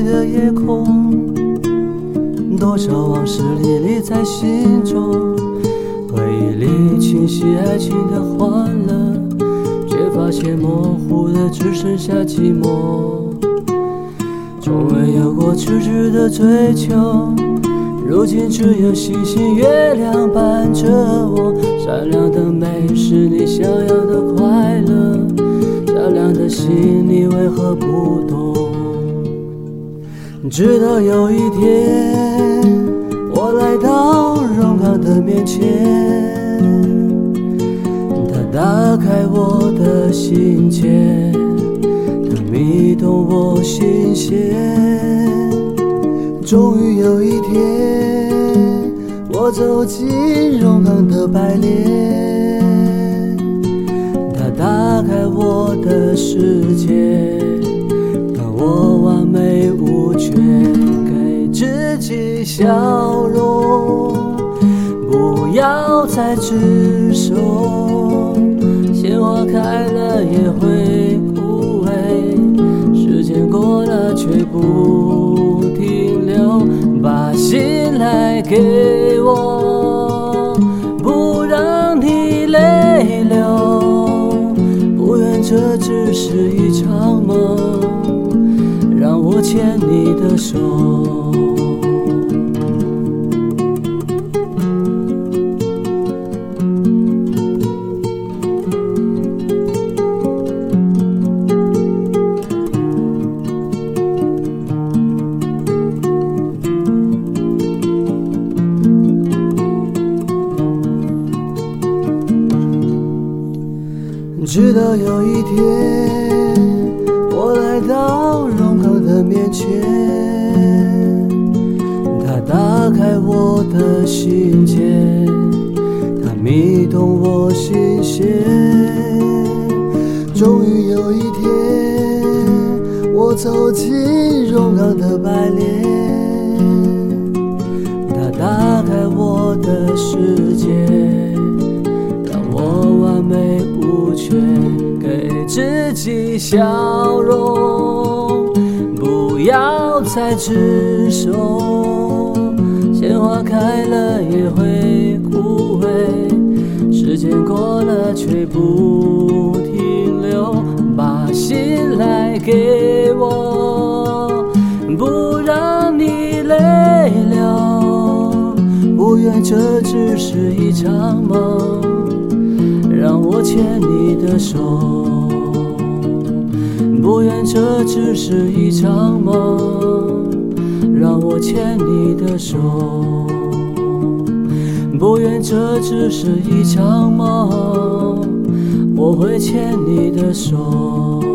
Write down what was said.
的夜空，多少往事历历在心中。回忆里清晰爱情的欢乐，却发现模糊的只剩下寂寞。从未有过痴痴的追求，如今只有星星月亮伴着我。善良的美是你想要的快乐，善良的心你为何不懂？直到有一天，我来到荣康的面前，他打开我的心结。迷动我心弦，终于有一天，我走进荣康的白莲，他打开我的世界，把我完美却，给自己笑容，不要再执手，鲜花开了也会枯萎，时间。过了却不停留，把心来给我，不让你泪流。不愿这只是一场梦，我牵你的手。直到有一天，我来到前，他打开我的心结，他迷动我心弦。终于有一天，我走进荣康的白莲，他打开我的世界。让我完美无缺给自己笑容，不要再执手。鲜花开了也会枯萎，时间过了却不停留。把心来给我，不让你泪流。不愿这只是一场梦。让我牵你的手，不愿这只是一场梦。让我牵你的手，不愿这只是一场梦。我会牵你的手。